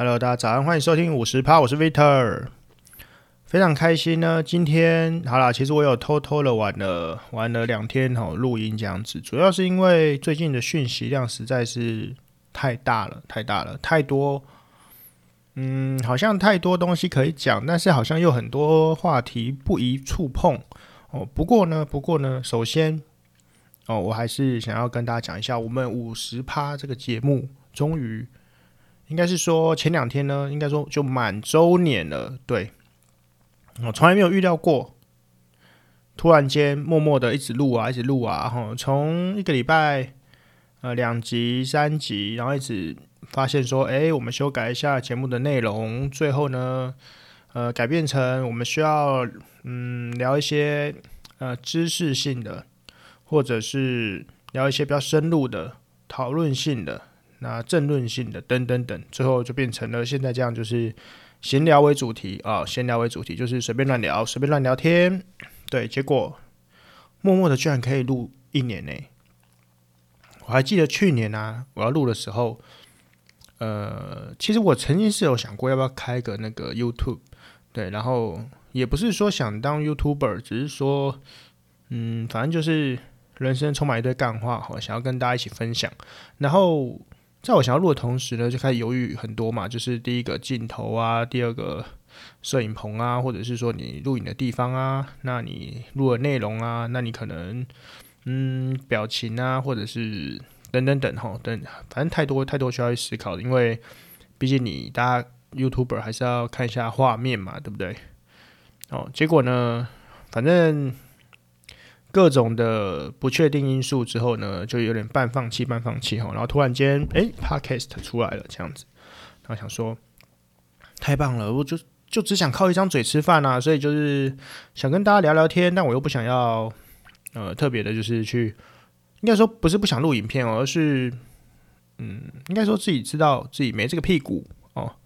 Hello，大家早上，欢迎收听五十趴，我是 Vitor，非常开心呢。今天好啦，其实我有偷偷的玩了玩了两天哦，录音这样子，主要是因为最近的讯息量实在是太大了，太大了，太多。嗯，好像太多东西可以讲，但是好像又很多话题不宜触碰哦。不过呢，不过呢，首先哦，我还是想要跟大家讲一下，我们五十趴这个节目终于。应该是说前两天呢，应该说就满周年了。对，我从来没有预料过，突然间默默的一直录啊，一直录啊，哈，从一个礼拜呃两集、三集，然后一直发现说，哎，我们修改一下节目的内容，最后呢，呃，改变成我们需要嗯聊一些呃知识性的，或者是聊一些比较深入的讨论性的。那政论性的等等等，最后就变成了现在这样，就是闲聊为主题啊，闲聊为主题，就是随便乱聊，随便乱聊天。对，结果默默的居然可以录一年呢。我还记得去年啊，我要录的时候，呃，其实我曾经是有想过要不要开个那个 YouTube，对，然后也不是说想当 YouTuber，只是说，嗯，反正就是人生充满一堆干话，我想要跟大家一起分享，然后。在我想要录的同时呢，就开始犹豫很多嘛，就是第一个镜头啊，第二个摄影棚啊，或者是说你录影的地方啊，那你录的内容啊，那你可能嗯表情啊，或者是等等等哈，等反正太多太多需要去思考的，因为毕竟你大家 YouTuber 还是要看一下画面嘛，对不对？哦，结果呢，反正。各种的不确定因素之后呢，就有点半放弃半放弃哈，然后突然间哎，Podcast 出来了这样子，然后想说太棒了，我就就只想靠一张嘴吃饭啊，所以就是想跟大家聊聊天，但我又不想要呃特别的，就是去应该说不是不想录影片哦，而是嗯，应该说自己知道自己没这个屁股哦，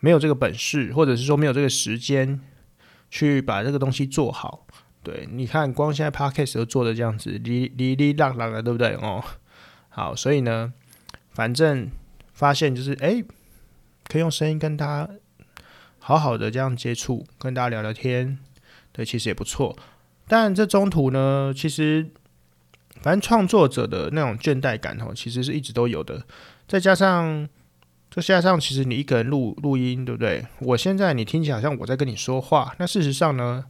没有这个本事，或者是说没有这个时间去把这个东西做好。对，你看，光现在 Podcast 都做的这样子，哩哩哩啦啦的，对不对？哦，好，所以呢，反正发现就是，哎，可以用声音跟大家好好的这样接触，跟大家聊聊天，对，其实也不错。但这中途呢，其实反正创作者的那种倦怠感哦，其实是一直都有的。再加上，再加上，其实你一个人录录音，对不对？我现在你听起来好像我在跟你说话，那事实上呢？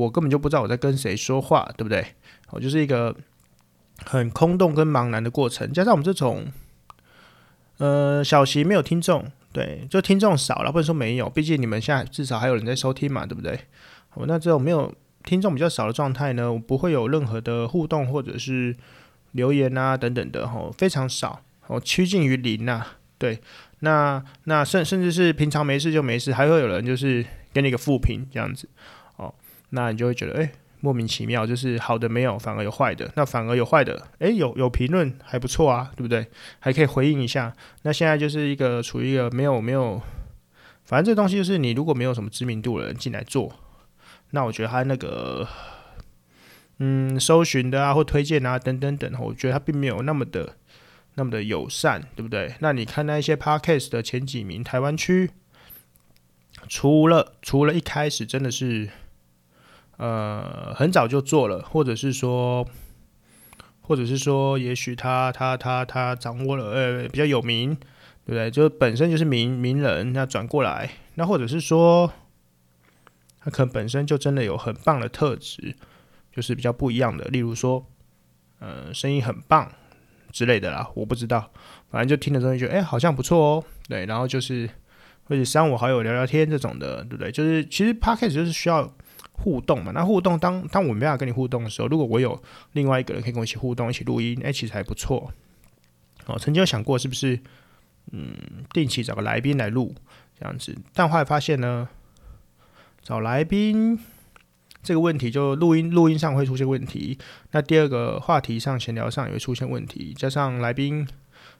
我根本就不知道我在跟谁说话，对不对？我就是一个很空洞跟茫然的过程。加上我们这种，呃，小型没有听众，对，就听众少了，不能说没有，毕竟你们现在至少还有人在收听嘛，对不对？我那这种没有听众比较少的状态呢，我不会有任何的互动或者是留言啊等等的，吼，非常少，哦，趋近于零呐。对，那那甚甚至是平常没事就没事，还会有人就是给你一个负评这样子。那你就会觉得，哎、莫名其妙，就是好的没有，反而有坏的。那反而有坏的，哎、有有评论还不错啊，对不对？还可以回应一下。那现在就是一个处于一个没有没有，反正这东西就是你如果没有什么知名度的人进来做，那我觉得他那个，嗯，搜寻的啊或推荐啊等等等，我觉得他并没有那么的那么的友善，对不对？那你看那一些 Podcast 的前几名，台湾区，除了除了一开始真的是。呃，很早就做了，或者是说，或者是说，也许他他他他掌握了，呃，比较有名，对不对？就本身就是名名人，那转过来，那或者是说，他可能本身就真的有很棒的特质，就是比较不一样的，例如说，呃，声音很棒之类的啦，我不知道，反正就听的东西觉得，哎，好像不错哦，对，然后就是或者三五好友聊聊天这种的，对不对？就是其实 Podcast 就是需要。互动嘛，那互动当当我没办法跟你互动的时候，如果我有另外一个人可以跟我一起互动、一起录音，哎，其实还不错。哦，曾经有想过是不是，嗯，定期找个来宾来录这样子，但后来发现呢，找来宾这个问题就录音录音上会出现问题，那第二个话题上闲聊上也会出现问题，加上来宾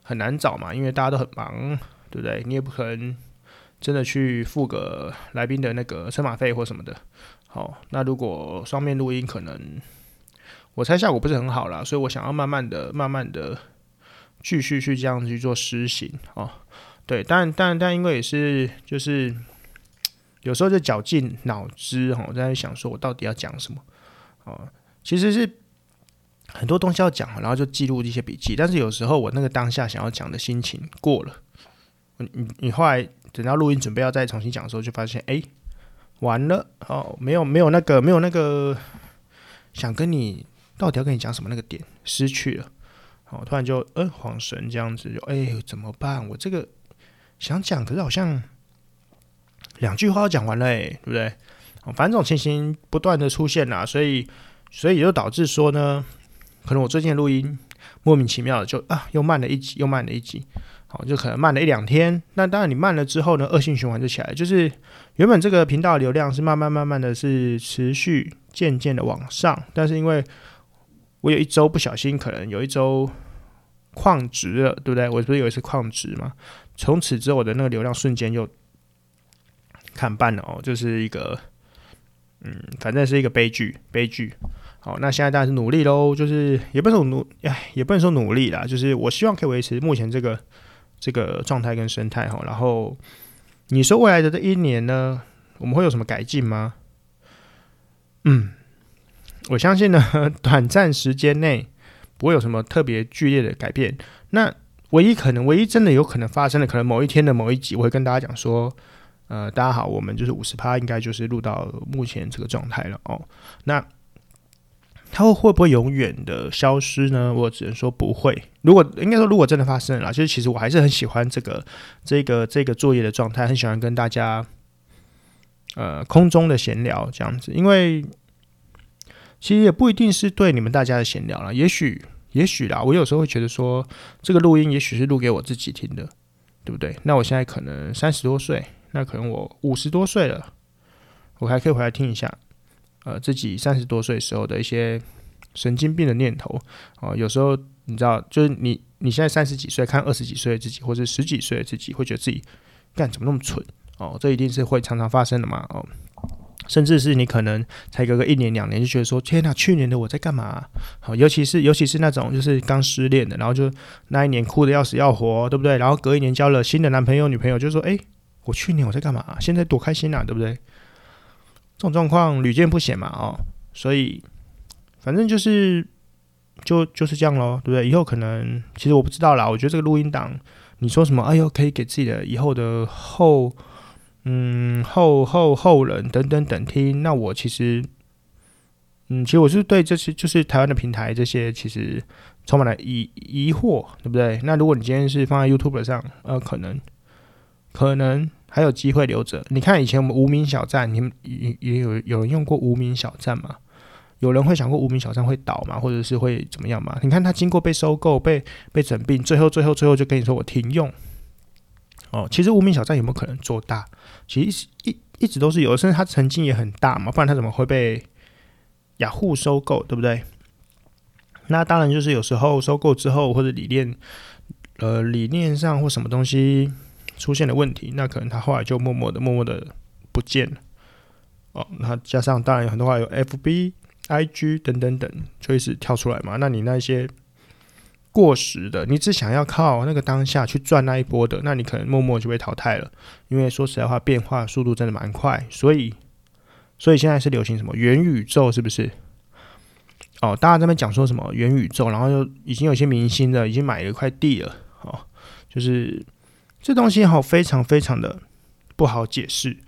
很难找嘛，因为大家都很忙，对不对？你也不可能真的去付个来宾的那个车马费或什么的。好，那如果双面录音，可能我猜效果不是很好啦，所以我想要慢慢的、慢慢的继续去这样去做实行啊。对，但但但因为也是就是有时候就绞尽脑汁哈，我在想说我到底要讲什么哦，其实是很多东西要讲，然后就记录一些笔记，但是有时候我那个当下想要讲的心情过了，你你后来等到录音准备要再重新讲的时候，就发现哎，完了哦，没有没有那个没有那个想跟你到底要跟你讲什么那个点失去了。哦，突然就呃恍神这样子，就哎怎么办？我这个想讲，可是好像两句话都讲完了，哎，对不对？哦，反正这种情形不断的出现啦，所以所以也就导致说呢，可能我最近的录音莫名其妙的就啊又慢了一集，又慢了一集，好，就可能慢了一两天。那当然你慢了之后呢，恶性循环就起来，就是原本这个频道流量是慢慢慢慢的是持续渐渐的往上，但是因为我有一周不小心，可能有一周旷职了，对不对？我不是有一次旷职嘛？从此之后，我的那个流量瞬间就砍半了哦，就是一个，嗯，反正是一个悲剧，悲剧。好，那现在当然是努力喽，就是也不能说努，哎，也不能说努力啦，就是我希望可以维持目前这个这个状态跟生态哈。然后你说未来的这一年呢，我们会有什么改进吗？嗯。我相信呢，短暂时间内不会有什么特别剧烈的改变。那唯一可能，唯一真的有可能发生的，可能某一天的某一集，我会跟大家讲说，呃，大家好，我们就是五十趴，应该就是录到目前这个状态了哦。那它会会不会永远的消失呢？我只能说不会。如果应该说，如果真的发生了，就是其实我还是很喜欢这个这个这个作业的状态，很喜欢跟大家呃空中的闲聊这样子，因为。其实也不一定是对你们大家的闲聊啦，也许也许啦，我有时候会觉得说，这个录音也许是录给我自己听的，对不对？那我现在可能三十多岁，那可能我五十多岁了，我还可以回来听一下，呃，自己三十多岁时候的一些神经病的念头哦、有时候你知道，就是你你现在三十几岁看二十几岁的自己，或者十几岁的自己，会觉得自己干怎么那么蠢哦？这一定是会常常发生的嘛哦。甚至是你可能才隔个一年两年就觉得说天哪，去年的我在干嘛啊？好，尤其是尤其是那种就是刚失恋的，然后就那一年哭得要死要活，对不对？然后隔一年交了新的男朋友女朋友，就说哎，我去年我在干嘛？现在多开心啊，对不对？这种状况屡见不鲜嘛，哦，所以反正就是就就是这样咯，对不对？以后可能其实我不知道啦，我觉得这个录音档，你说什么？哎呦，可以给自己的以后的后。嗯，后后后人等等等听，那我其实，嗯，其实我是对这些就是台湾的平台这些，其实充满了疑疑惑，对不对？那如果你今天是放在 YouTube 上，呃，可能可能还有机会留着。你看以前我们无名小站，你们也也有有人用过无名小站吗？有人会想过无名小站会倒吗？或者是会怎么样吗？你看他经过被收购、被被整并，最后最后最后就跟你说我停用。哦，其实无名小站有没有可能做大？其实一一直都是有的，甚至它曾经也很大嘛，不然它怎么会被雅虎收购，对不对？那当然就是有时候收购之后，或者理念呃理念上或什么东西出现了问题，那可能他后来就默默的、默默的不见了。哦，那加上当然有很多话有 FB、IG 等等等，就一直跳出来嘛。那你那些。过时的，你只想要靠那个当下去赚那一波的，那你可能默默就被淘汰了。因为说实在话，变化速度真的蛮快，所以，所以现在是流行什么元宇宙，是不是？哦，大家在那边讲说什么元宇宙，然后就已经有些明星的已经买了一块地了，哦，就是这东西好非常非常的不好解释。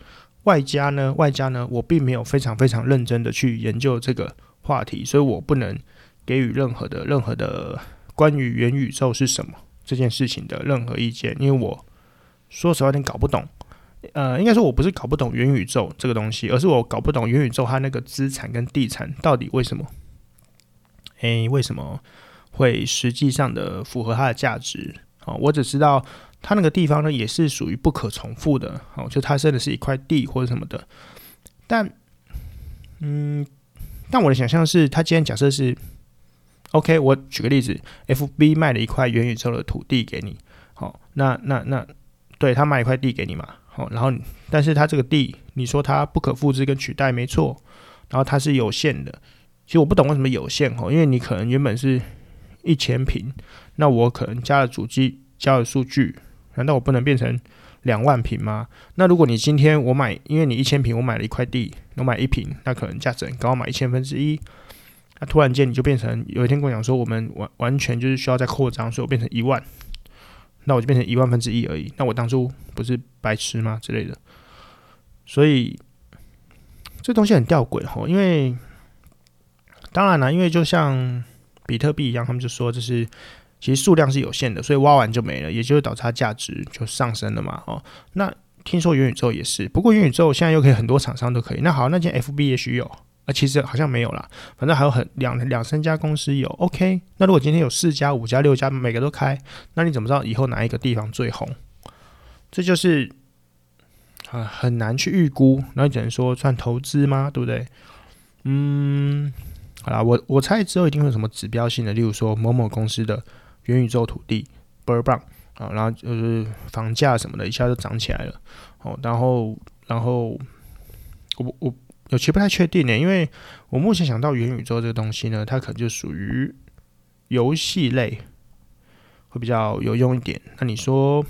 外加呢，外加呢，我并没有非常非常认真的去研究这个话题，所以我不能给予任何的任何的。关于元宇宙是什么这件事情的任何意见，因为我说实话有点搞不懂。呃，应该说我不是搞不懂元宇宙这个东西，而是我搞不懂元宇宙它那个资产跟地产到底为什么？诶，为什么会实际上的符合它的价值？哦，我只知道它那个地方呢也是属于不可重复的。哦，就它真的是一块地或者什么的。但，嗯，但我的想象是，它今天假设是。OK，我举个例子，FB 卖了一块元宇宙的土地给你，好，那那那，对，他卖一块地给你嘛，好，然后但是他这个地，你说它不可复制跟取代没错，然后它是有限的，其实我不懂为什么有限哦，因为你可能原本是一千平，那我可能加了主机，加了数据，难道我不能变成两万坪吗？那如果你今天我买，因为你一千坪，我买了一块地，我买一坪，那可能价值很高，买一千分之一。那突然间你就变成有一天跟我讲说，我们完完全就是需要再扩张，所以我变成一万，那我就变成一万分之一而已。那我当初不是白痴吗？之类的。所以这东西很吊诡哈，因为当然了，因为就像比特币一样，他们就说这是。其实数量是有限的，所以挖完就没了，也就是导致它价值就上升了嘛。哦，那听说元宇宙也是，不过元宇宙现在又可以很多厂商都可以。那好，那间 FB 也许有，啊，其实好像没有啦，反正还有很两两三家公司有。OK，那如果今天有四家、五家、六家，每个都开，那你怎么知道以后哪一个地方最红？这就是啊，很难去预估。那你只能说算投资吗？对不对？嗯，好啦，我我猜之后一定会有什么指标性的，例如说某某公司的。元宇宙土地倍儿棒啊，然后就是房价什么的，一下就涨起来了。哦，然后，然后我我有其不太确定呢，因为我目前想到元宇宙这个东西呢，它可能就属于游戏类，会比较有用一点。那你说，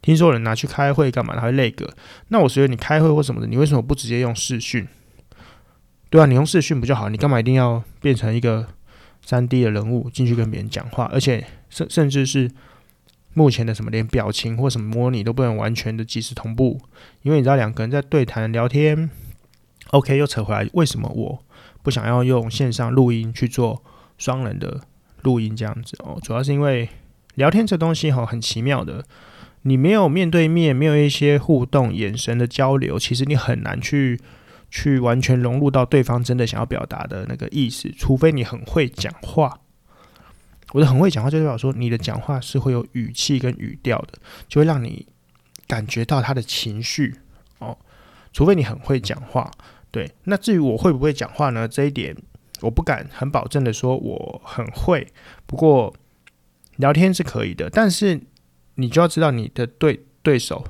听说有人拿去开会干嘛？他会那个？那我觉得你开会或什么的，你为什么不直接用视讯？对啊，你用视讯不就好？你干嘛一定要变成一个？三 D 的人物进去跟别人讲话，而且甚甚至是目前的什么连表情或什么模拟都不能完全的及时同步，因为你知道两个人在对谈聊天，OK 又扯回来，为什么我不想要用线上录音去做双人的录音这样子哦？主要是因为聊天这东西哈很奇妙的，你没有面对面，没有一些互动、眼神的交流，其实你很难去。去完全融入到对方真的想要表达的那个意思，除非你很会讲话。我的很会讲话，就代表说你的讲话是会有语气跟语调的，就会让你感觉到他的情绪哦。除非你很会讲话，对。那至于我会不会讲话呢？这一点我不敢很保证的说我很会。不过聊天是可以的，但是你就要知道你的对对手。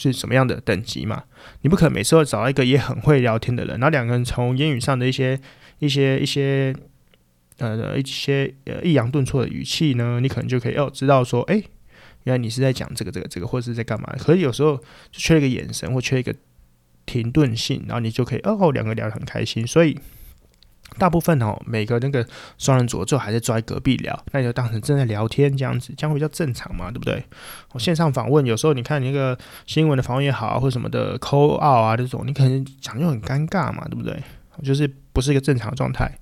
是什么样的等级嘛？你不可能每次都找到一个也很会聊天的人，然后两个人从言语上的一些、一些、一些呃一些呃抑扬顿挫的语气呢，你可能就可以哦知道说，哎，原来你是在讲这个、这个、这个，或者是在干嘛？可是有时候就缺一个眼神，或缺一个停顿性，然后你就可以哦两个聊得很开心，所以。大部分哦，每个那个双人组最后还是坐在隔壁聊，那就当成正在聊天这样子，这样会比较正常嘛，对不对？我线上访问有时候你看你那个新闻的访问也好啊，或什么的 call out 啊这种，你可能讲就很尴尬嘛，对不对？就是不是一个正常的状态。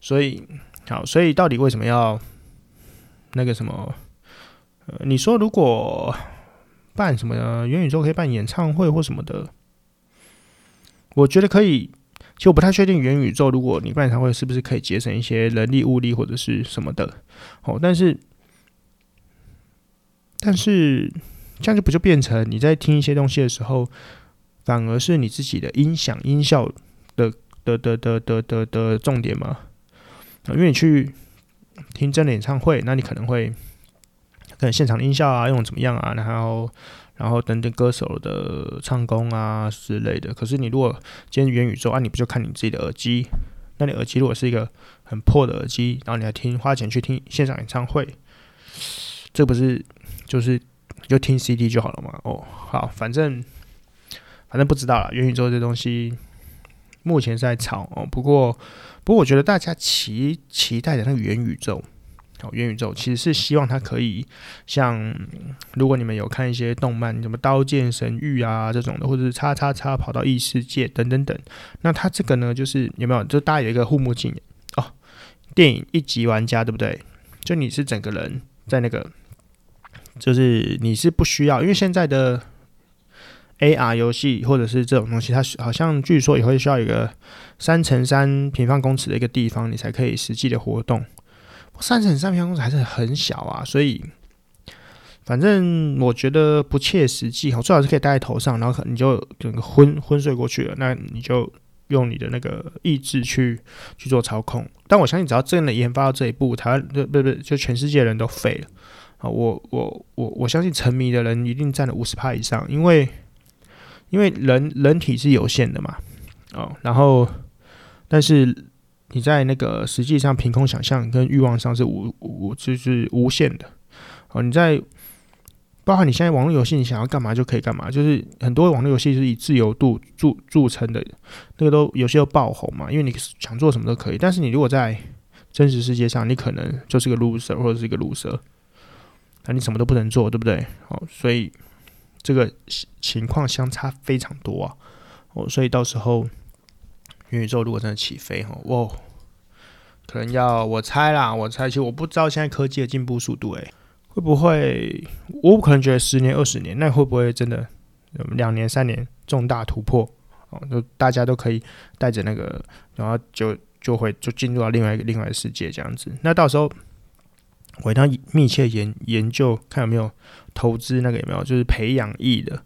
所以好，所以到底为什么要那个什么？呃，你说如果办什么元宇宙可以办演唱会或什么的，我觉得可以。其实我不太确定元宇宙，如果你办演唱会，是不是可以节省一些人力物力或者是什么的？哦，但是，但是这样就不就变成你在听一些东西的时候，反而是你自己的音响音效的的的的的的的重点吗？因为你去听真的演唱会，那你可能会可能现场音效啊用怎么样啊，然后。然后等等歌手的唱功啊之类的，可是你如果今天元宇宙啊，你不就看你自己的耳机？那你耳机如果是一个很破的耳机，然后你还听花钱去听现场演唱会，这不是就是就听 CD 就好了嘛？哦，好，反正反正不知道了。元宇宙这东西目前是在炒哦，不过不过我觉得大家期期待的那个元宇宙。元宇宙其实是希望它可以像，如果你们有看一些动漫，什么《刀剑神域》啊这种的，或者是叉叉叉跑到异世界等等等，那它这个呢，就是有没有？就大家有一个护目镜哦，电影一级玩家对不对？就你是整个人在那个，就是你是不需要，因为现在的 AR 游戏或者是这种东西，它好像据说也会需要一个三乘三平方公尺的一个地方，你才可以实际的活动。三乘三平方公尺还是很小啊，所以反正我觉得不切实际哈。最好是可以戴在头上，然后你就整个昏昏睡过去了。那你就用你的那个意志去去做操控。但我相信，只要真的研发到这一步，台湾不不不，就全世界人都废了啊！我我我我相信沉迷的人一定占了五十趴以上，因为因为人人体是有限的嘛，哦，然后但是。你在那个实际上凭空想象跟欲望上是无无就是无限的哦。你在包含你现在网络游戏，你想要干嘛就可以干嘛，就是很多网络游戏是以自由度著著称的，那个都有些都爆红嘛，因为你想做什么都可以。但是你如果在真实世界上，你可能就是个 loser 或者是一个 loser，那你什么都不能做，对不对？哦，所以这个情况相差非常多啊。哦，所以到时候元宇宙如果真的起飞，哈，哇，可能要我猜啦，我猜，其实我不知道现在科技的进步速度，诶。会不会？我可能觉得十年、二十年，那会不会真的两年、三年重大突破？哦，就大家都可以带着那个，然后就就会就进入到另外一个另外一个世界这样子。那到时候我一定要密切研研究，看有没有投资那个有没有，就是培养液的，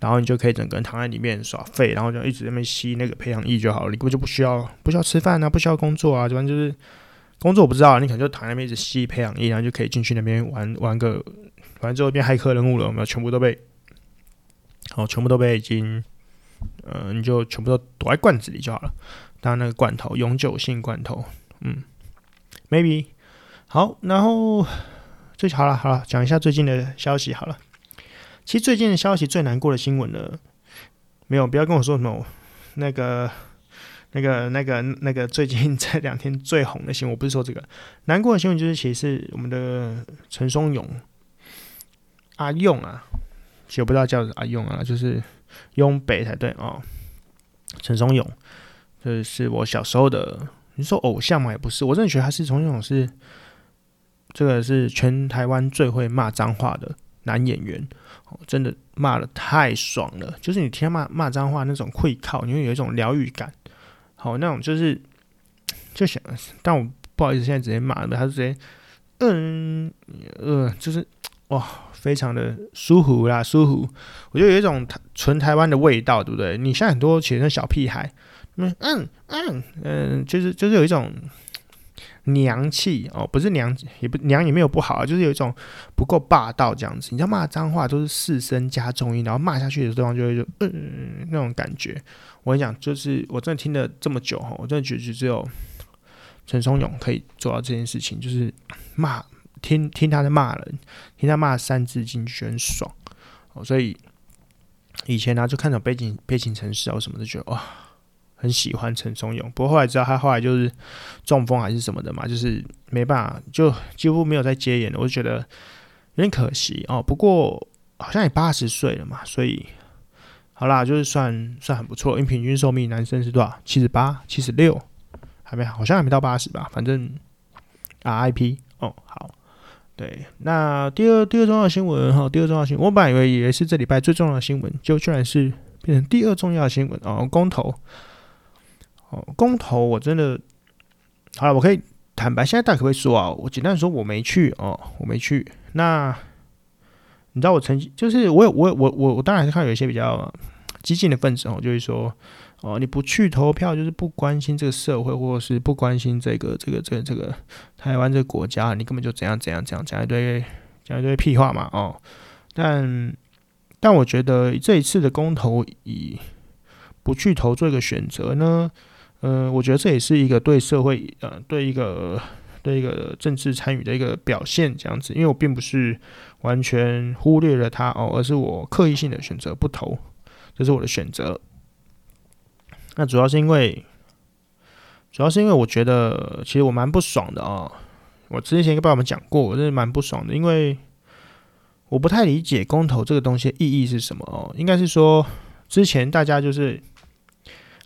然后你就可以整个人躺在里面耍废，然后就一直在那边吸那个培养液就好了，你根本就不需要不需要吃饭啊，不需要工作啊，反正就是。工作我不知道，你可能就躺在那边一直吸培养液，然后就可以进去那边玩玩个，完之后变骇客任务了，我们？全部都被，哦，全部都被已经，呃，你就全部都躲在罐子里就好了，当那个罐头，永久性罐头，嗯，maybe，好，然后最好了，好了，讲一下最近的消息好了。其实最近的消息最难过的新闻呢，没有，不要跟我说什么那个。那个、那个、那个，最近 这两天最红的新闻，我不是说这个难过的新闻，就是其实是我们的陈松勇阿用啊，其实我不知道叫阿用啊，就是雍北才对哦。陈松勇，这是我小时候的，你说偶像嘛，也不是，我真的觉得他是陈松勇是这个是全台湾最会骂脏话的男演员，哦，真的骂得太爽了，就是你听他骂骂脏话那种会靠，你会有一种疗愈感。好，那种就是 就想，但我不好意思，现在直接骂了，他直接，嗯，呃，就是哇，非常的舒服啦，舒服。我觉得有一种纯台湾的味道，对不对？你像很多其实小屁孩，嗯嗯嗯嗯，就是就是有一种娘气哦，不是娘，也不娘也没有不好啊，就是有一种不够霸道这样子。你知道骂脏话都是四声加重音，然后骂下去的对方就会就嗯那种感觉。我跟你讲，就是我真的听了这么久哈，我真的觉得只有陈松勇可以做到这件事情，就是骂听听他在骂人，听他骂三字经就觉得很爽哦。所以以前呢、就看到背景背景城市啊什么的，觉得哇，很喜欢陈松勇。不过后来知道他后来就是中风还是什么的嘛，就是没办法，就几乎没有再接演了。我就觉得有点可惜哦。不过好像也八十岁了嘛，所以。好啦，就是算算很不错，因为平均寿命男生是多少？七十八、七十六，还没，好像还没到八十吧。反正 RIP 哦，好，对。那第二第二重要新闻哈，第二重要新闻，我本来以为以为是这礼拜最重要的新闻，就居然是变成第二重要的新闻哦。公投，哦，公投，我真的好了，我可以坦白，现在大可不可以说啊？我简单说，我没去哦，我没去。那你知道我曾经就是我有我我我我当然是看有一些比较激进的分子哦，就是说哦，你不去投票就是不关心这个社会，或者是不关心这个这个这个这个台湾这个国家，你根本就怎样怎样怎样讲一堆讲一堆屁话嘛哦。但但我觉得这一次的公投以不去投做一个选择呢，嗯、我觉得这也是一个对社会呃对一个对一个政治参与的一个表现这样子，因为我并不是。完全忽略了他哦，而是我刻意性的选择不投，这是我的选择。那主要是因为，主要是因为我觉得其实我蛮不爽的啊。我之前跟爸爸们讲过，我真的蛮不爽的，因为我不太理解公投这个东西的意义是什么哦。应该是说，之前大家就是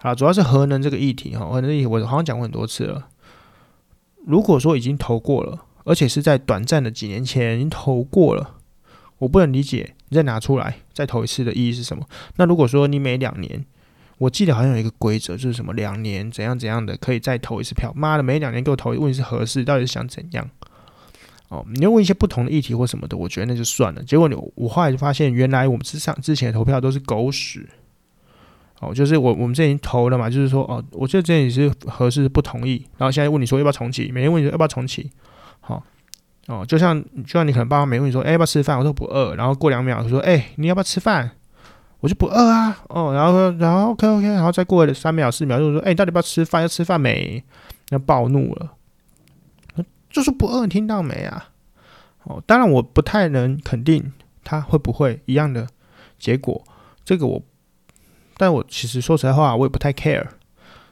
啊，主要是核能这个议题哈，核能议题我好像讲过很多次了。如果说已经投过了。而且是在短暂的几年前已经投过了，我不能理解你再拿出来再投一次的意义是什么？那如果说你每两年，我记得好像有一个规则，就是什么两年怎样怎样的可以再投一次票。妈的，每两年给我投一，问题是合适，到底是想怎样？哦，你要问一些不同的议题或什么的，我觉得那就算了。结果你我后来就发现，原来我们之上之前的投票都是狗屎。哦，就是我我们这已经投了嘛，就是说哦，我觉得这里是合适，不同意。然后现在问你说要不要重启？每天问你说要不要重启？好哦，就像就像你可能爸妈没问你说，哎、要不要吃饭？我说不饿。然后过两秒他说，哎、你要不要吃饭？我就不饿啊。哦，然后，然后 OK OK，然后再过了三秒四秒就说，哎、欸，到底要不要吃饭？要吃饭没？要暴怒了，就是不饿，你听到没啊？哦，当然我不太能肯定他会不会一样的结果？这个我，但我其实说实在话，我也不太 care，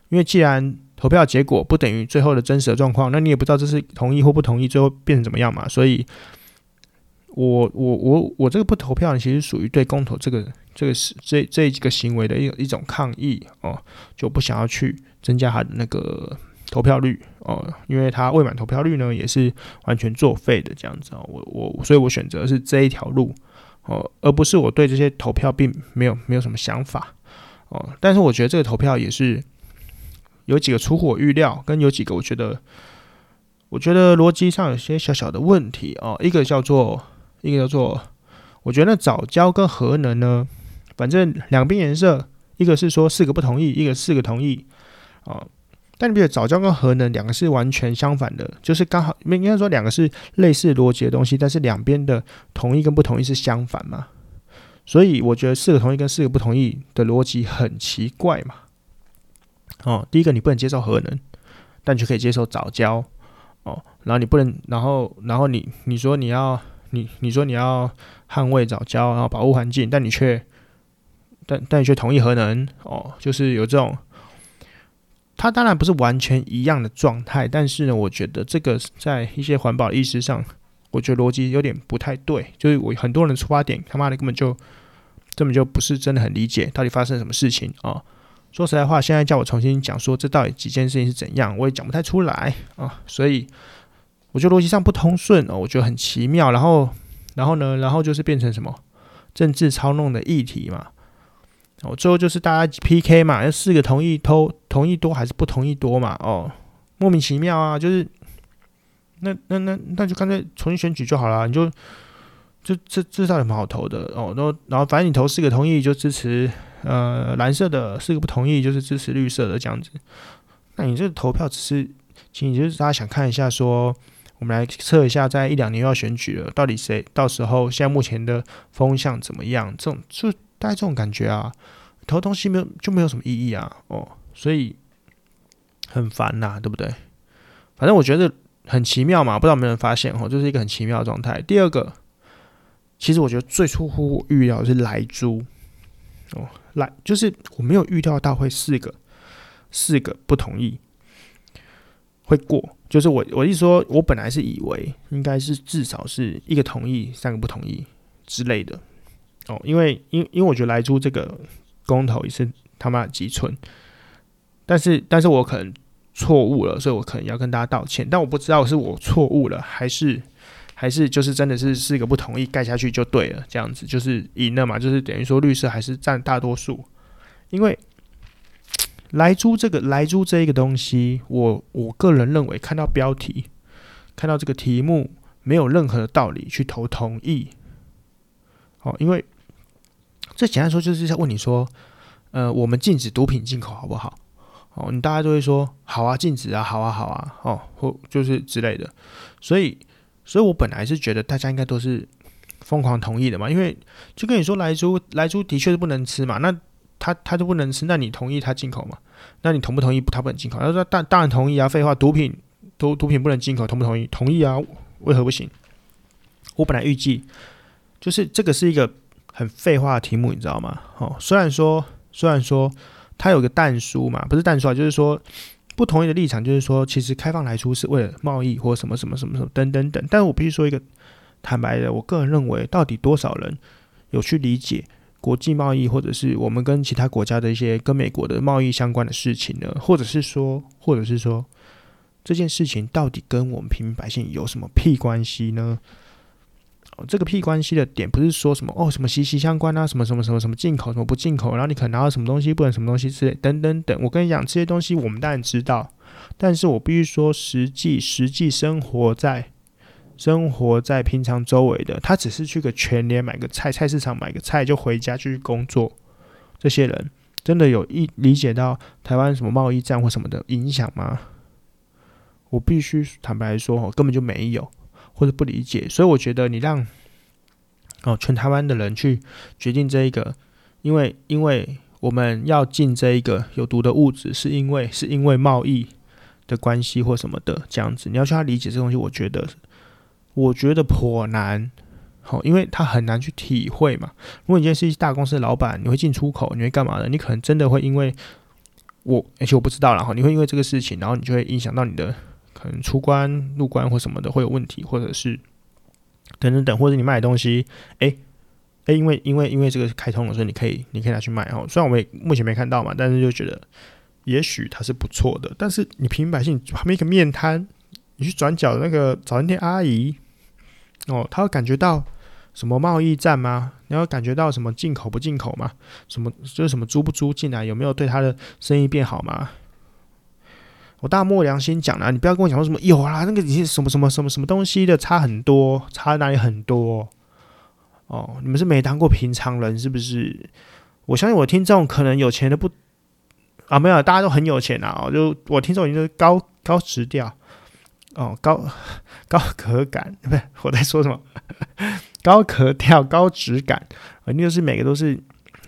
因为既然投票结果不等于最后的真实的状况，那你也不知道这是同意或不同意，最后变成怎么样嘛？所以，我我我我这个不投票，其实属于对公投这个这个是这这几个行为的一一种抗议哦，就不想要去增加他的那个。投票率哦，因为他未满投票率呢，也是完全作废的这样子哦。我我，所以我选择是这一条路哦，而不是我对这些投票并没有没有什么想法哦。但是我觉得这个投票也是有几个出乎我预料，跟有几个我觉得我觉得逻辑上有些小小的问题哦。一个叫做一个叫做，我觉得早教跟核能呢，反正两边颜色，一个是说四个不同意，一个四个同意哦。但你比如早教跟核能两个是完全相反的，就是刚好应该说两个是类似逻辑的东西，但是两边的同意跟不同意是相反嘛，所以我觉得四个同意跟四个不同意的逻辑很奇怪嘛。哦，第一个你不能接受核能，但却可以接受早教哦，然后你不能，然后然后你你说你要你你说你要捍卫早教，然后保护环境，但你却但但你却同意核能哦，就是有这种。它当然不是完全一样的状态，但是呢，我觉得这个在一些环保意识上，我觉得逻辑有点不太对。就是我很多人的出发点，他妈的根本就根本就不是真的很理解到底发生什么事情啊、哦！说实在话，现在叫我重新讲说这到底几件事情是怎样，我也讲不太出来啊、所以我觉得逻辑上不通顺哦，我觉得很奇妙。然后，然后呢，然后就是变成什么政治操弄的议题嘛。哦，最后就是大家 PK 嘛，要四个同意，偷同意多还是不同意多嘛？哦，莫名其妙啊，就是那那那那就干脆重新选举就好了，你就就这这到底蛮好投的哦？然后然后反正你投四个同意就支持呃蓝色的，四个不同意就是支持绿色的这样子。那你这个投票只是，其实就是大家想看一下说，我们来测一下，在一两年要选举了，到底谁到时候现在目前的风向怎么样？这种就。大概这种感觉啊，投东西没有就没有什么意义啊，哦，所以很烦呐，对不对？反正我觉得很奇妙嘛，不知道有没有人发现哦，就是一个很奇妙的状态。第二个，其实我觉得最出乎我预料的是莱猪哦，来就是我没有预料到会四个四个不同意会过，就是我我一说，我本来是以为应该是至少是一个同意，三个不同意之类的。哦，因为因因为我觉得莱猪这个公投也是他妈的鸡肋，但是但是我可能错误了，所以我可能要跟大家道歉。但我不知道是我错误了，还是还是就是真的是是一个不同意盖下去就对了，这样子就是赢了嘛，就是等于说绿色还是占大多数。因为莱猪这个莱猪这一个东西，我我个人认为看到标题，看到这个题目，没有任何的道理去投同意。哦，因为。这简单说就是在问你说，呃，我们禁止毒品进口好不好？哦，你大家都会说好啊，禁止啊，好啊，好啊，哦，或就是之类的。所以，所以我本来是觉得大家应该都是疯狂同意的嘛，因为就跟你说莱猪，莱猪的确是不能吃嘛，那他他就不能吃，那你同意他进口嘛？那你同不同意他不能进口？他说当当然同意啊，废话，毒品毒毒品不能进口，同不同意？同意啊，为何不行？我本来预计就是这个是一个。很废话的题目，你知道吗？哦，虽然说，虽然说，它有个但书嘛，不是但书啊，就是说不同意的立场，就是说，其实开放来出是为了贸易或什么什么什么什么等等等。但我必须说一个坦白的，我个人认为，到底多少人有去理解国际贸易，或者是我们跟其他国家的一些跟美国的贸易相关的事情呢？或者是说，或者是说，这件事情到底跟我们平民百姓有什么屁关系呢？这个屁关系的点不是说什么哦，什么息息相关啊，什么什么什么什么进口什么不进口，然后你可能拿到什么东西，不能什么东西之类等等等。我跟你讲，这些东西我们当然知道，但是我必须说，实际实际生活在生活在平常周围的，他只是去个全年买个菜，菜市场买个菜就回家继续工作。这些人真的有意理解到台湾什么贸易战或什么的影响吗？我必须坦白说，哦，根本就没有。或者不理解，所以我觉得你让哦全台湾的人去决定这一个，因为因为我们要进这一个有毒的物质，是因为是因为贸易的关系或什么的这样子，你要去他理解这东西，我觉得我觉得颇难好，因为他很难去体会嘛。如果你今天是一大公司的老板，你会进出口，你会干嘛的？你可能真的会因为我，而且我不知道然后，你会因为这个事情，然后你就会影响到你的可能出关、入关或什么的会有问题，或者是等等等，或者你卖的东西，哎哎，因为因为因为这个开通了，所以你可以你可以拿去卖哦。虽然我们目前没看到嘛，但是就觉得也许它是不错的。但是你平民百姓旁边一个面摊，你去转角的那个早餐店阿姨。哦，他会感觉到什么贸易战吗？你要感觉到什么进口不进口吗？什么就是什么租不租进来？有没有对他的生意变好吗？我大漠良心讲啦，你不要跟我讲说什么有啦，那个你什么什么什么什么东西的差很多，差哪里很多？哦，你们是没当过平常人是不是？我相信我听众可能有钱的不啊，没有，大家都很有钱啊。就我听众已经是高高质调。哦，高 高可感，不是我在说什么？高可调，高质感，肯定就是每个都是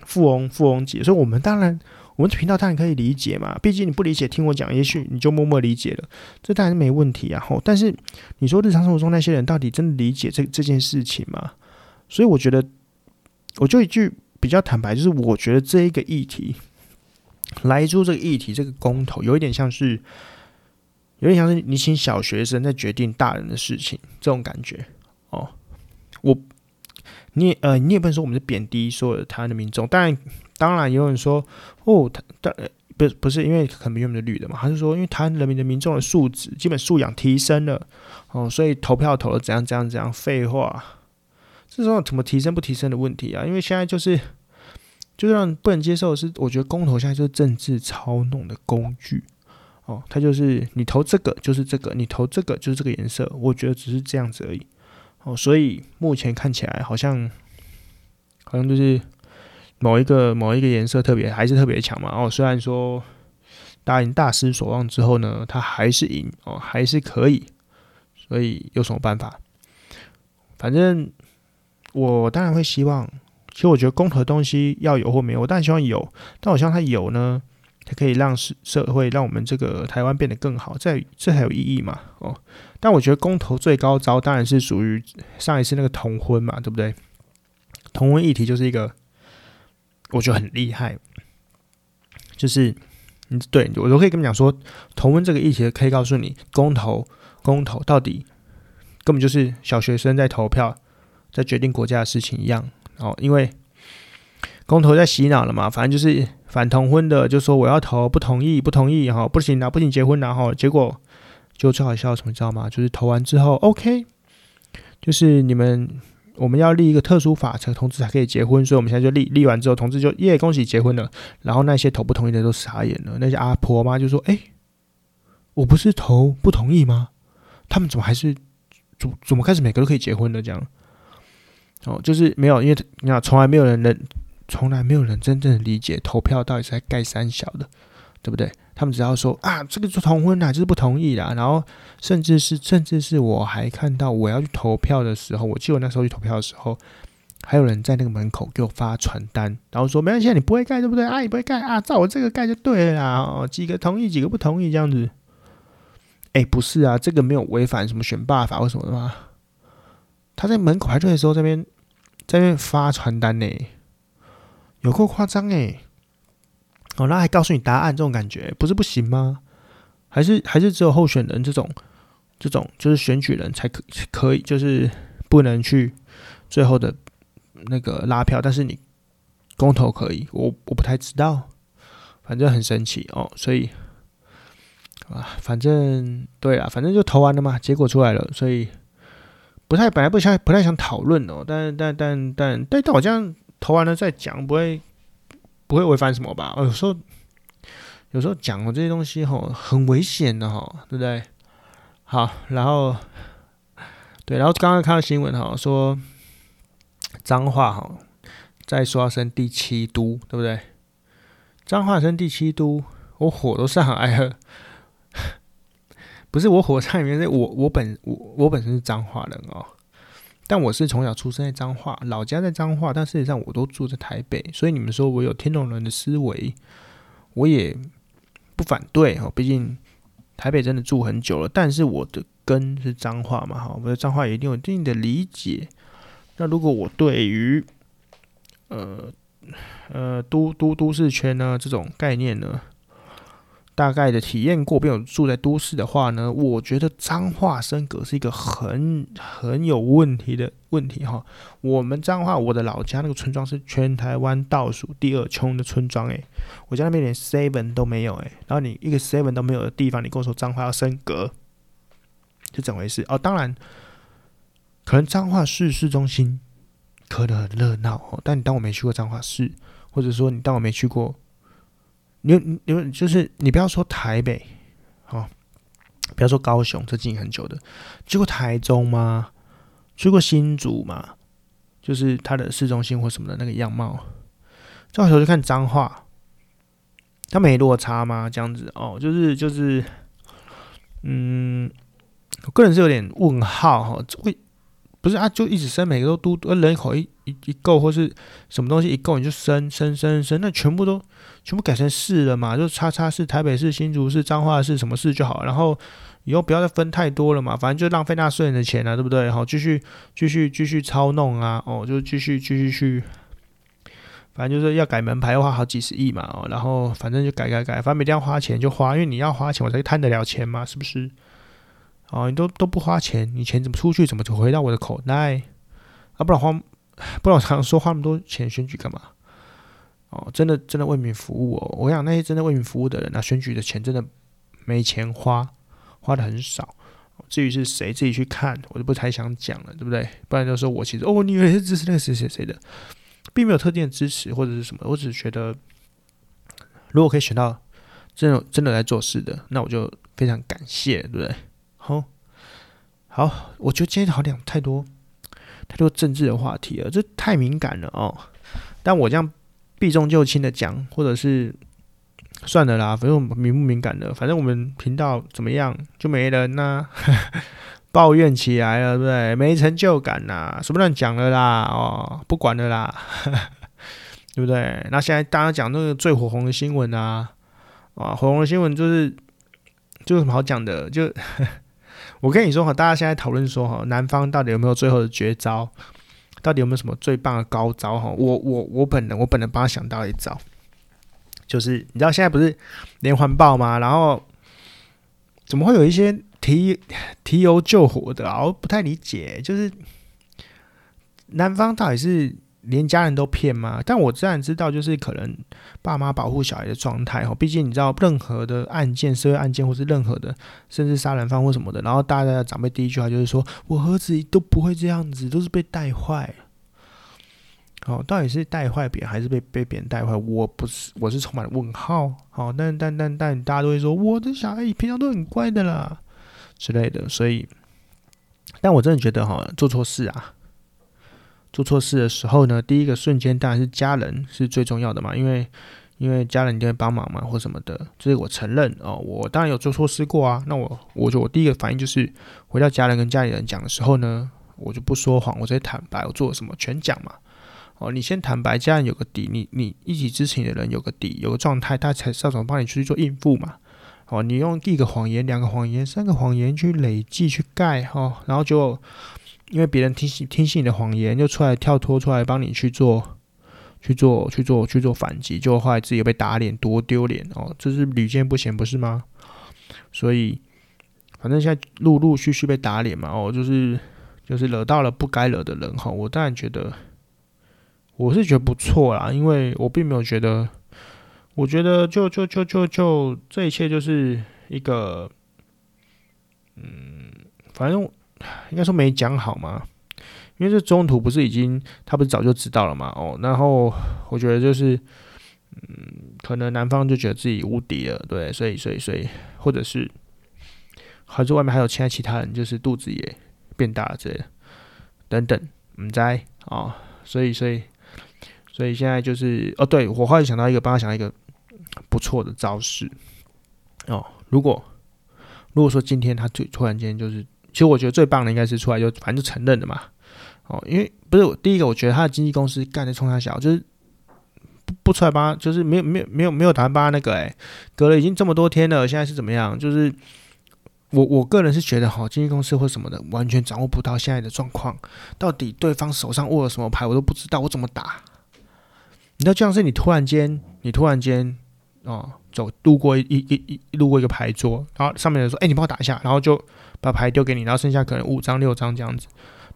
富翁，富翁级。所以，我们当然，我们频道当然可以理解嘛。毕竟你不理解，听我讲，也许你就默默理解了，这当然没问题啊。吼，但是你说日常生活中那些人到底真的理解这这件事情吗？所以，我觉得，我就一句比较坦白，就是我觉得这一个议题，来做这个议题，这个公投，有一点像是。有点像是你请小学生在决定大人的事情，这种感觉哦。我，你也呃，你也不能说我们是贬低所有的台湾的民众。当然，当然有人说哦，他但不不是因为可能原本的绿的嘛，他是说因为台湾人民的民众的素质基本素养提升了哦，所以投票投了怎样怎样怎样。废话，这种怎么提升不提升的问题啊？因为现在就是，就是让不能接受的是，我觉得公投现在就是政治操弄的工具。哦，他就是你投这个就是这个，你投这个就是这个颜色，我觉得只是这样子而已。哦，所以目前看起来好像好像就是某一个某一个颜色特别还是特别强嘛。哦，虽然说答应大失所望之后呢，他还是赢哦，还是可以。所以有什么办法？反正我当然会希望，其实我觉得公投的东西要有或没有，我当然希望有，但我希望它有呢。它可以让社社会让我们这个台湾变得更好，这这才有意义嘛？哦，但我觉得公投最高招当然是属于上一次那个同婚嘛，对不对？同婚议题就是一个我觉得很厉害，就是嗯，对我都可以跟你讲说，同婚这个议题可以告诉你，公投公投到底根本就是小学生在投票，在决定国家的事情一样哦，因为公投在洗脑了嘛，反正就是。反同婚的就说我要投，不同意，不同意，哈，不行啊，不行结婚然后结果就最好笑什么，知道吗？就是投完之后，OK，就是你们我们要立一个特殊法，才同志才可以结婚，所以我们现在就立立完之后，同志就耶，恭喜结婚了。然后那些投不同意的都傻眼了，那些阿婆妈就说：“哎，我不是投不同意吗？他们怎么还是怎怎么开始每个都可以结婚了？这样哦，就是没有，因为你看从来没有人能。”从来没有人真正的理解投票到底是在盖三小的，对不对？他们只要说啊，这个就同婚啦，就是不同意啦。然后甚至是甚至是我还看到我要去投票的时候，我记得我那时候去投票的时候，还有人在那个门口给我发传单，然后说没关系，你不会盖对不对？啊，你不会盖啊，照我这个盖就对了啦。哦，几个同意，几个不同意这样子。哎，不是啊，这个没有违反什么选罢法或什么的吗？他在门口排队的时候，这边在那边发传单呢。有够夸张诶，哦，那还告诉你答案，这种感觉不是不行吗？还是还是只有候选人这种这种就是选举人才可可以，就是不能去最后的那个拉票，但是你公投可以，我我不太知道，反正很神奇哦，所以啊，反正对啊，反正就投完了嘛，结果出来了，所以不太本来不想不太想讨论哦，但但但但但但好像。投完了再讲，不会不会违反什么吧？有时候有时候讲的这些东西吼很危险的吼，对不对？好，然后对，然后刚刚看到新闻哈，说脏话哈再刷升第七都，对不对？脏话升第七都，我火都上来了。不是我火上里面，是我我本我我本身是脏话人哦。但我是从小出生在彰化，老家在彰化，但事实上我都住在台北，所以你们说我有天龙人的思维，我也不反对哈。毕竟台北真的住很久了，但是我的根是彰化嘛哈，我的彰化也一定有一定的理解。那如果我对于呃呃都都都市圈呢这种概念呢，大概的体验过，并有住在都市的话呢，我觉得彰化升格是一个很很有问题的问题哈。我们彰化，我的老家那个村庄是全台湾倒数第二穷的村庄诶，我家那边连 seven 都没有诶。然后你一个 seven 都没有的地方，你跟我说彰化要升格，是怎么回事？哦，当然，可能彰化市市中心可能很热闹哦，但你当我没去过彰化市，或者说你当我没去过。你你就是你不要说台北，哦，不要说高雄，这近很久的，去过台中吗？去过新竹吗？就是它的市中心或什么的那个样貌。再回头就看脏话，它没落差吗？这样子哦，就是就是，嗯，我个人是有点问号哈，会。不是啊，就一直升，每个都都人口一一一够，或是什么东西一够，你就升升升升，那全部都全部改成市了嘛？就叉叉市、台北市、新竹市、彰化市什么市就好，然后以后不要再分太多了嘛，反正就浪费纳税人的钱啊，对不对？好，继续继续继续操弄啊，哦，就继续继续去，反正就是要改门牌的话，好几十亿嘛，哦，然后反正就改改改，反正每天要花钱就花，因为你要花钱，我才贪得了钱嘛，是不是？哦，你都都不花钱，你钱怎么出去？怎么就回到我的口袋？啊，不然花，不然我常说花那么多钱选举干嘛？哦，真的真的为民服务哦。我想那些真的为民服务的人，那选举的钱真的没钱花，花的很少。至于是谁，自己去看，我就不太想讲了，对不对？不然就说我其实哦，你以为是支持那个谁谁谁的，并没有特定的支持或者是什么。我只是觉得，如果可以选到真的真的来做事的，那我就非常感谢，对不对？好，我觉得今天好像太多太多政治的话题了，这太敏感了哦。但我这样避重就轻的讲，或者是算了啦，反正敏不敏感的，反正我们频道怎么样就没人呐、抱怨起来了，对不对？没成就感呐、什么乱讲了啦，哦，不管了啦，对不对？那现在大家讲那个最火红的新闻啊，啊，火红的新闻就是就有什么好讲的，就。我跟你说哈，大家现在讨论说哈，南方到底有没有最后的绝招？到底有没有什么最棒的高招？哈，我我我本人我本人帮他想到一招，就是你知道现在不是连环爆吗？然后怎么会有一些提提油救火的啊？我不太理解，就是南方到底是？连家人都骗吗？但我自然知道，就是可能爸妈保护小孩的状态哈。毕竟你知道，任何的案件、社会案件，或是任何的，甚至杀人犯或什么的，然后大家的长辈第一句话就是说：“我儿子都不会这样子，都是被带坏。”哦，到底是带坏别人，还是被被别人带坏？我不是，我是充满了问号。好，但但但但大家都会说，我的小孩平常都很乖的啦之类的。所以，但我真的觉得哈，做错事啊。做错事的时候呢，第一个瞬间当然是家人是最重要的嘛，因为因为家人一定会帮忙嘛，或什么的，这是我承认哦。我当然有做错事过啊，那我我就我第一个反应就是回到家人跟家里人讲的时候呢，我就不说谎，我直接坦白，我做了什么全讲嘛。哦，你先坦白，家人有个底，你你一起支持你的人有个底，有个状态，他才知道怎么帮你去做应付嘛。哦，你用第一个谎言、两个谎言、三个谎言去累计去盖哈、哦，然后就。因为别人听信听信你的谎言，就出来跳脱出来帮你去做去做去做去做反击，就后来自己被打脸，多丢脸哦！这是屡见不鲜，不是吗？所以反正现在陆陆续续被打脸嘛，哦，就是就是惹到了不该惹的人哈。我当然觉得我是觉得不错啦，因为我并没有觉得，我觉得就就就就就这一切就是一个嗯，反正。应该说没讲好嘛，因为这中途不是已经他不是早就知道了嘛？哦，然后我觉得就是，嗯，可能男方就觉得自己无敌了，对，所以所以所以，或者是，还是外面还有其他其他人，就是肚子也变大了之类的，等等，唔知啊，所以所以所以现在就是哦，对我后来想到一个，帮他想到一个不错的招式哦，如果如果说今天他突突然间就是。其实我觉得最棒的应该是出来就反正就承认的嘛，哦，因为不是第一个，我觉得他的经纪公司干的冲他小，就是不不出来帮，就是没有没有没有没有打算帮他那个诶、隔了已经这么多天了，现在是怎么样？就是我我个人是觉得哈，经纪公司或什么的完全掌握不到现在的状况，到底对方手上握了什么牌，我都不知道，我怎么打？你知道，就像是你突然间，你突然间哦，走路过一一一路过一个牌桌，然后上面人说：“哎，你帮我打一下。”然后就把牌丢给你，然后剩下可能五张六张这样子，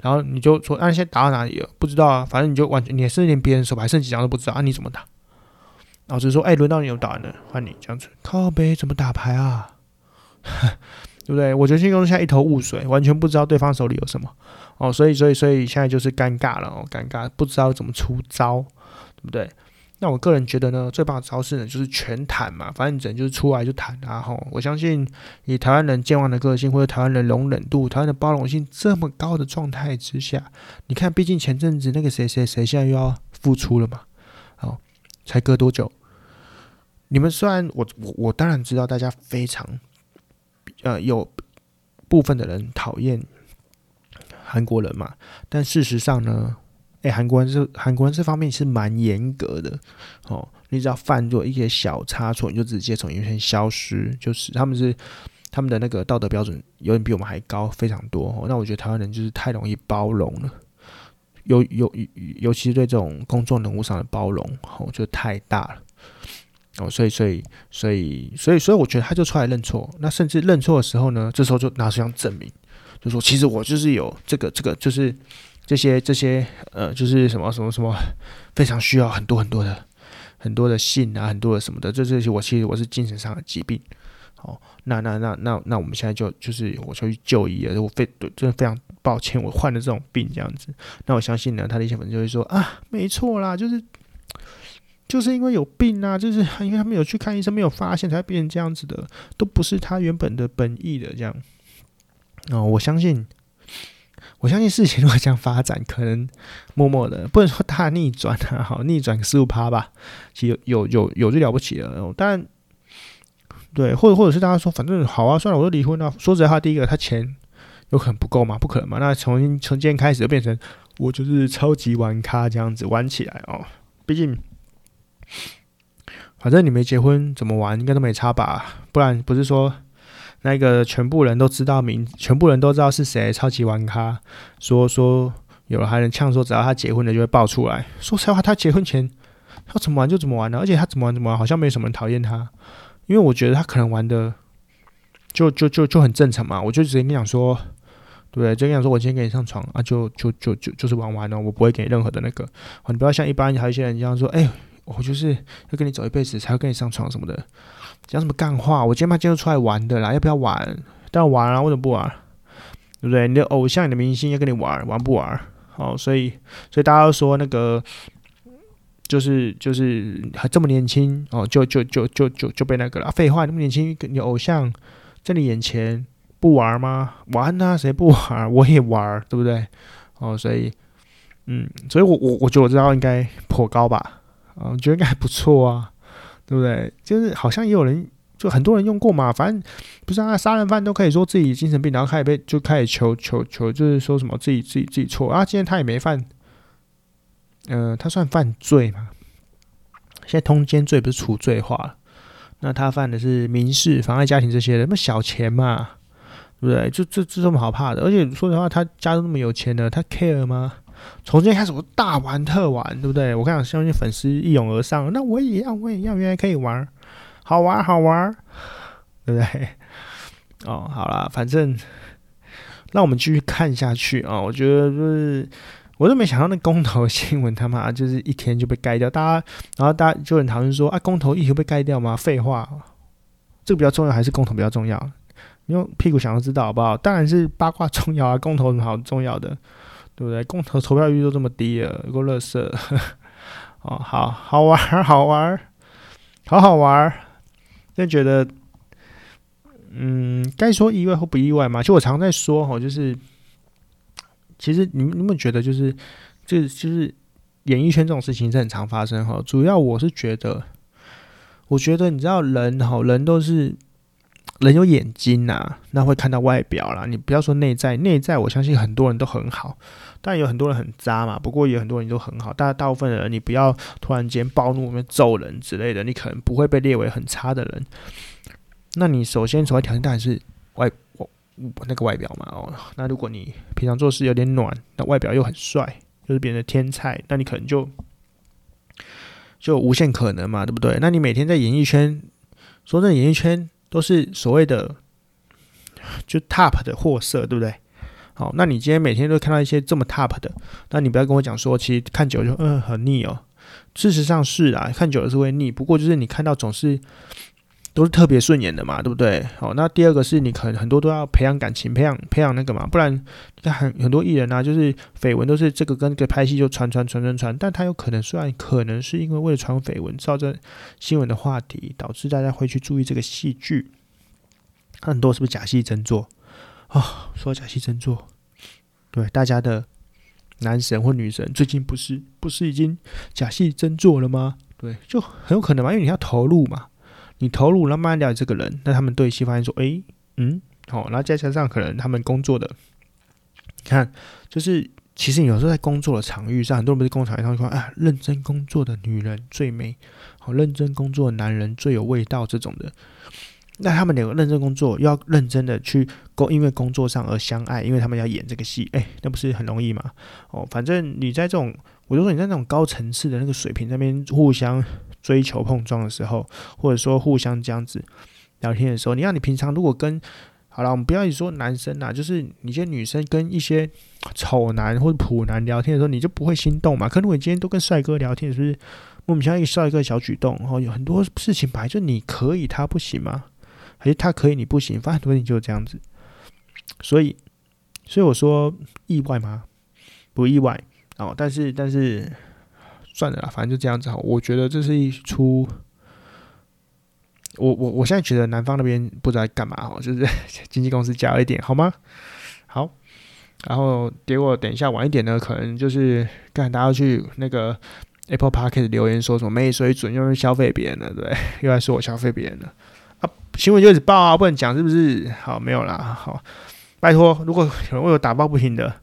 然后你就说：“啊，现在打到哪里了？不知道啊，反正你就完全，你甚至连别人手牌剩几张都不知道啊，你怎么打？”然后就说：“哎，轮到你有打了，换你这样子。”靠北怎么打牌啊？对不对？我觉得经纪公司现在一头雾水，完全不知道对方手里有什么哦，所以所以所以现在就是尴尬了哦，尴尬，不知道怎么出招，对不对？那我个人觉得呢，最棒的招式呢就是全谈嘛，反正整就是出来就谈啊吼。我相信以台湾人健忘的个性，或者台湾人容忍度、台湾的包容性这么高的状态之下，你看，毕竟前阵子那个谁谁谁现在又要复出了嘛，哦，才隔多久？你们虽然我我我当然知道大家非常。呃，有部分的人讨厌韩国人嘛，但事实上呢，诶，韩国人这韩国人这方面是蛮严格的哦。你只要犯做一些小差错，你就直接从影片消失，就是他们是他们的那个道德标准有点比我们还高非常多哦。那我觉得台湾人就是太容易包容了，尤尤尤其是对这种公众人物上的包容哦，就太大了。哦，所以，所以，所以，所以，所以，我觉得他就出来认错。那甚至认错的时候呢，这时候就拿出一张证明，就说其实我就是有这个，这个就是这些，这些，呃，就是什么，什么，什么，非常需要很多很多的很多的信啊，很多的什么的。这这些我其实我是精神上的疾病。哦，那那那那那我们现在就就是我就去就医了。我非，真的非常抱歉，我患了这种病这样子。那我相信呢，他的一些粉丝就会说啊，没错啦，就是。就是因为有病啊，就是因为他没有去看医生，没有发现才会变成这样子的，都不是他原本的本意的这样。哦，我相信，我相信事情如果这样发展，可能默默的不能说大逆转啊，好逆转个十五趴吧，其实有有有有最了不起了。但对，或者或者是大家说，反正好啊，算了，我都离婚了。说实在话，第一个他钱有可能不够嘛，不可能嘛。那从从今天开始就变成我就是超级玩咖这样子玩起来哦，毕竟。反正你没结婚，怎么玩应该都没差吧？不然不是说那个全部人都知道名，全部人都知道是谁，超级玩咖。说说有了还能呛说，只要他结婚了就会爆出来。说实话，他结婚前他怎么玩就怎么玩的，而且他怎么玩怎么玩，好像没什么人讨厌他。因为我觉得他可能玩的就就就就很正常嘛。我就直接跟你讲说，对？就跟你讲说，我今天给你上床啊，就就就就就是玩玩哦，我不会给你任何的那个。你不要像一般还有一些人这样说，哎。我就是要跟你走一辈子，才会跟你上床什么的，讲什么干话？我今天嘛今天出来玩的啦，要不要玩？当然玩啊，为什么不玩？对不对？你的偶像、你的明星要跟你玩，玩不玩？好，所以所以大家都说那个就是就是还这么年轻哦，就就就就就就被那个了。废话，那么年轻，你偶像在你眼前不玩吗？玩啊，谁不玩？我也玩，对不对？哦，所以嗯，所以我我我觉得我知道应该颇高吧。啊，我觉得应该还不错啊，对不对？就是好像也有人，就很多人用过嘛。反正不是啊，杀人犯都可以说自己精神病，然后开始被就开始求求求，就是说什么自己自己自己错啊。今天他也没犯，嗯、他算犯罪嘛？现在通奸罪不是除罪化了？那他犯的是民事妨碍家庭这些的，那么小钱嘛，对不对？就这这这么好怕的？而且说实话，他家都那么有钱的，他 care 吗？从今天开始，我大玩特玩，对不对？我看相信粉丝一涌而上，那我也要，我也要，原来可以玩，好玩，好玩，对不对？哦，好啦，反正让我们继续看下去啊、我觉得就是，我都没想到那公投新闻，他妈 就是一天就被盖掉，大家，然后大家就很讨论说啊，公投一天被盖掉吗？废话，这个比较重要还是公投比较重要？你用屁股想要知道好不好？当然是八卦重要啊，公投什么好重要的？对不对？公投投票率都这么低了，有够乐色。哦，好好玩，好玩，好好玩。就觉得，嗯，该说意外或不意外嘛？就我常在说哈，就是其实你你们觉得，就是这就是演艺圈这种事情是很常发生哈。主要我是觉得，我觉得你知道人哈，人都是。人有眼睛呐、那会看到外表啦。你不要说内在，内在我相信很多人都很好，但有很多人很渣嘛。不过也有很多人都很好，大大部分的人，你不要突然间暴怒、揍人之类的，你可能不会被列为很差的人。那你首先所要条件当然是外那个外表嘛，哦，那如果你平常做事有点暖，那外表又很帅，就是别人的天菜，那你可能就就无限可能嘛，对不对？那你每天在演艺圈，说真的，演艺圈都是所谓的就 top 的货色，对不对？好，那你今天每天都看到一些这么 top 的，那你不要跟我讲说，其实看久了就嗯很腻哦。事实上是啊，看久了是会腻，不过就是你看到总是。都是特别顺眼的嘛，对不对？好，那第二个是你可能很多都要培养感情，培养培养那个嘛，不然你看很很多艺人啊，就是绯闻都是这个跟这个拍戏就传传传传传，但他有可能虽然可能是因为为了传绯闻，造成新闻的话题，导致大家会去注意这个戏剧，很多是不是假戏真做啊、哦？说假戏真做，对大家的男神或女神最近不是不是已经假戏真做了吗？对，就很有可能嘛，因为你要投入嘛。你投入，然后慢慢了解这个人，那他们对西方人说，诶，嗯，好，然后再加上可能他们工作的，你看，就是其实有时候在工作的场域上，很多人不是工作场域上说，啊，认真工作的女人最美，好，认真工作的男人最有味道这种的，那他们两个认真工作，要认真的去工，因为工作上而相爱，因为他们要演这个戏，诶，那不是很容易吗？哦，反正你在这种，我就说你在那种高层次的那个水平那边互相。追求碰撞的时候，或者说互相这样子聊天的时候，你看你平常如果跟好了，我们不要一说男生呐，就是你些女生跟一些丑男或者普男聊天的时候，你就不会心动嘛？可如果你今天都跟帅哥聊天，是不是莫名其妙一个帅哥小举动？然后有很多事情本来就你可以，他不行吗？还是他可以，你不行？反正很多事情就是这样子。所以，所以我说意外吗？不意外哦，但是，但是。算了啦，反正就这样子好。我觉得这是一出，我我我现在觉得南方那边不知道干嘛哦，就是 经纪公司加了一点好吗？好，然后结果等一下晚一点呢，可能就是看大家去那个 Apple Podcast 留言说什么没水准，又是消费别人了，对，又来说我消费别人了啊，新闻就一直报啊，不能讲是不是？好，没有啦，好，拜托，如果有人为我打抱不平的。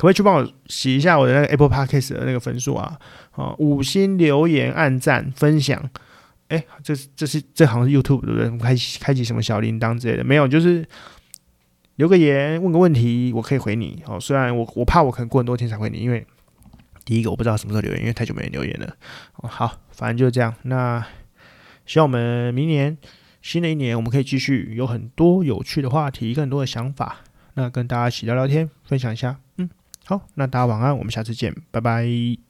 可不可以去帮我洗一下我的那个 Apple Podcast 的那个分数啊？啊，五星留言、按赞、分享。哎、这是这是这好像是 YouTube 对不对？我们开启开启什么小铃铛之类的没有？就是留个言，问个问题，我可以回你。哦，虽然我我怕我可能过很多天才回你，因为第一个我不知道什么时候留言，因为太久没人留言了。哦，好，反正就是这样。那希望我们明年新的一年，我们可以继续有很多有趣的话题，更多的想法，那跟大家一起聊聊天，分享一下。嗯。好，那大家晚安，我们下次见，拜拜。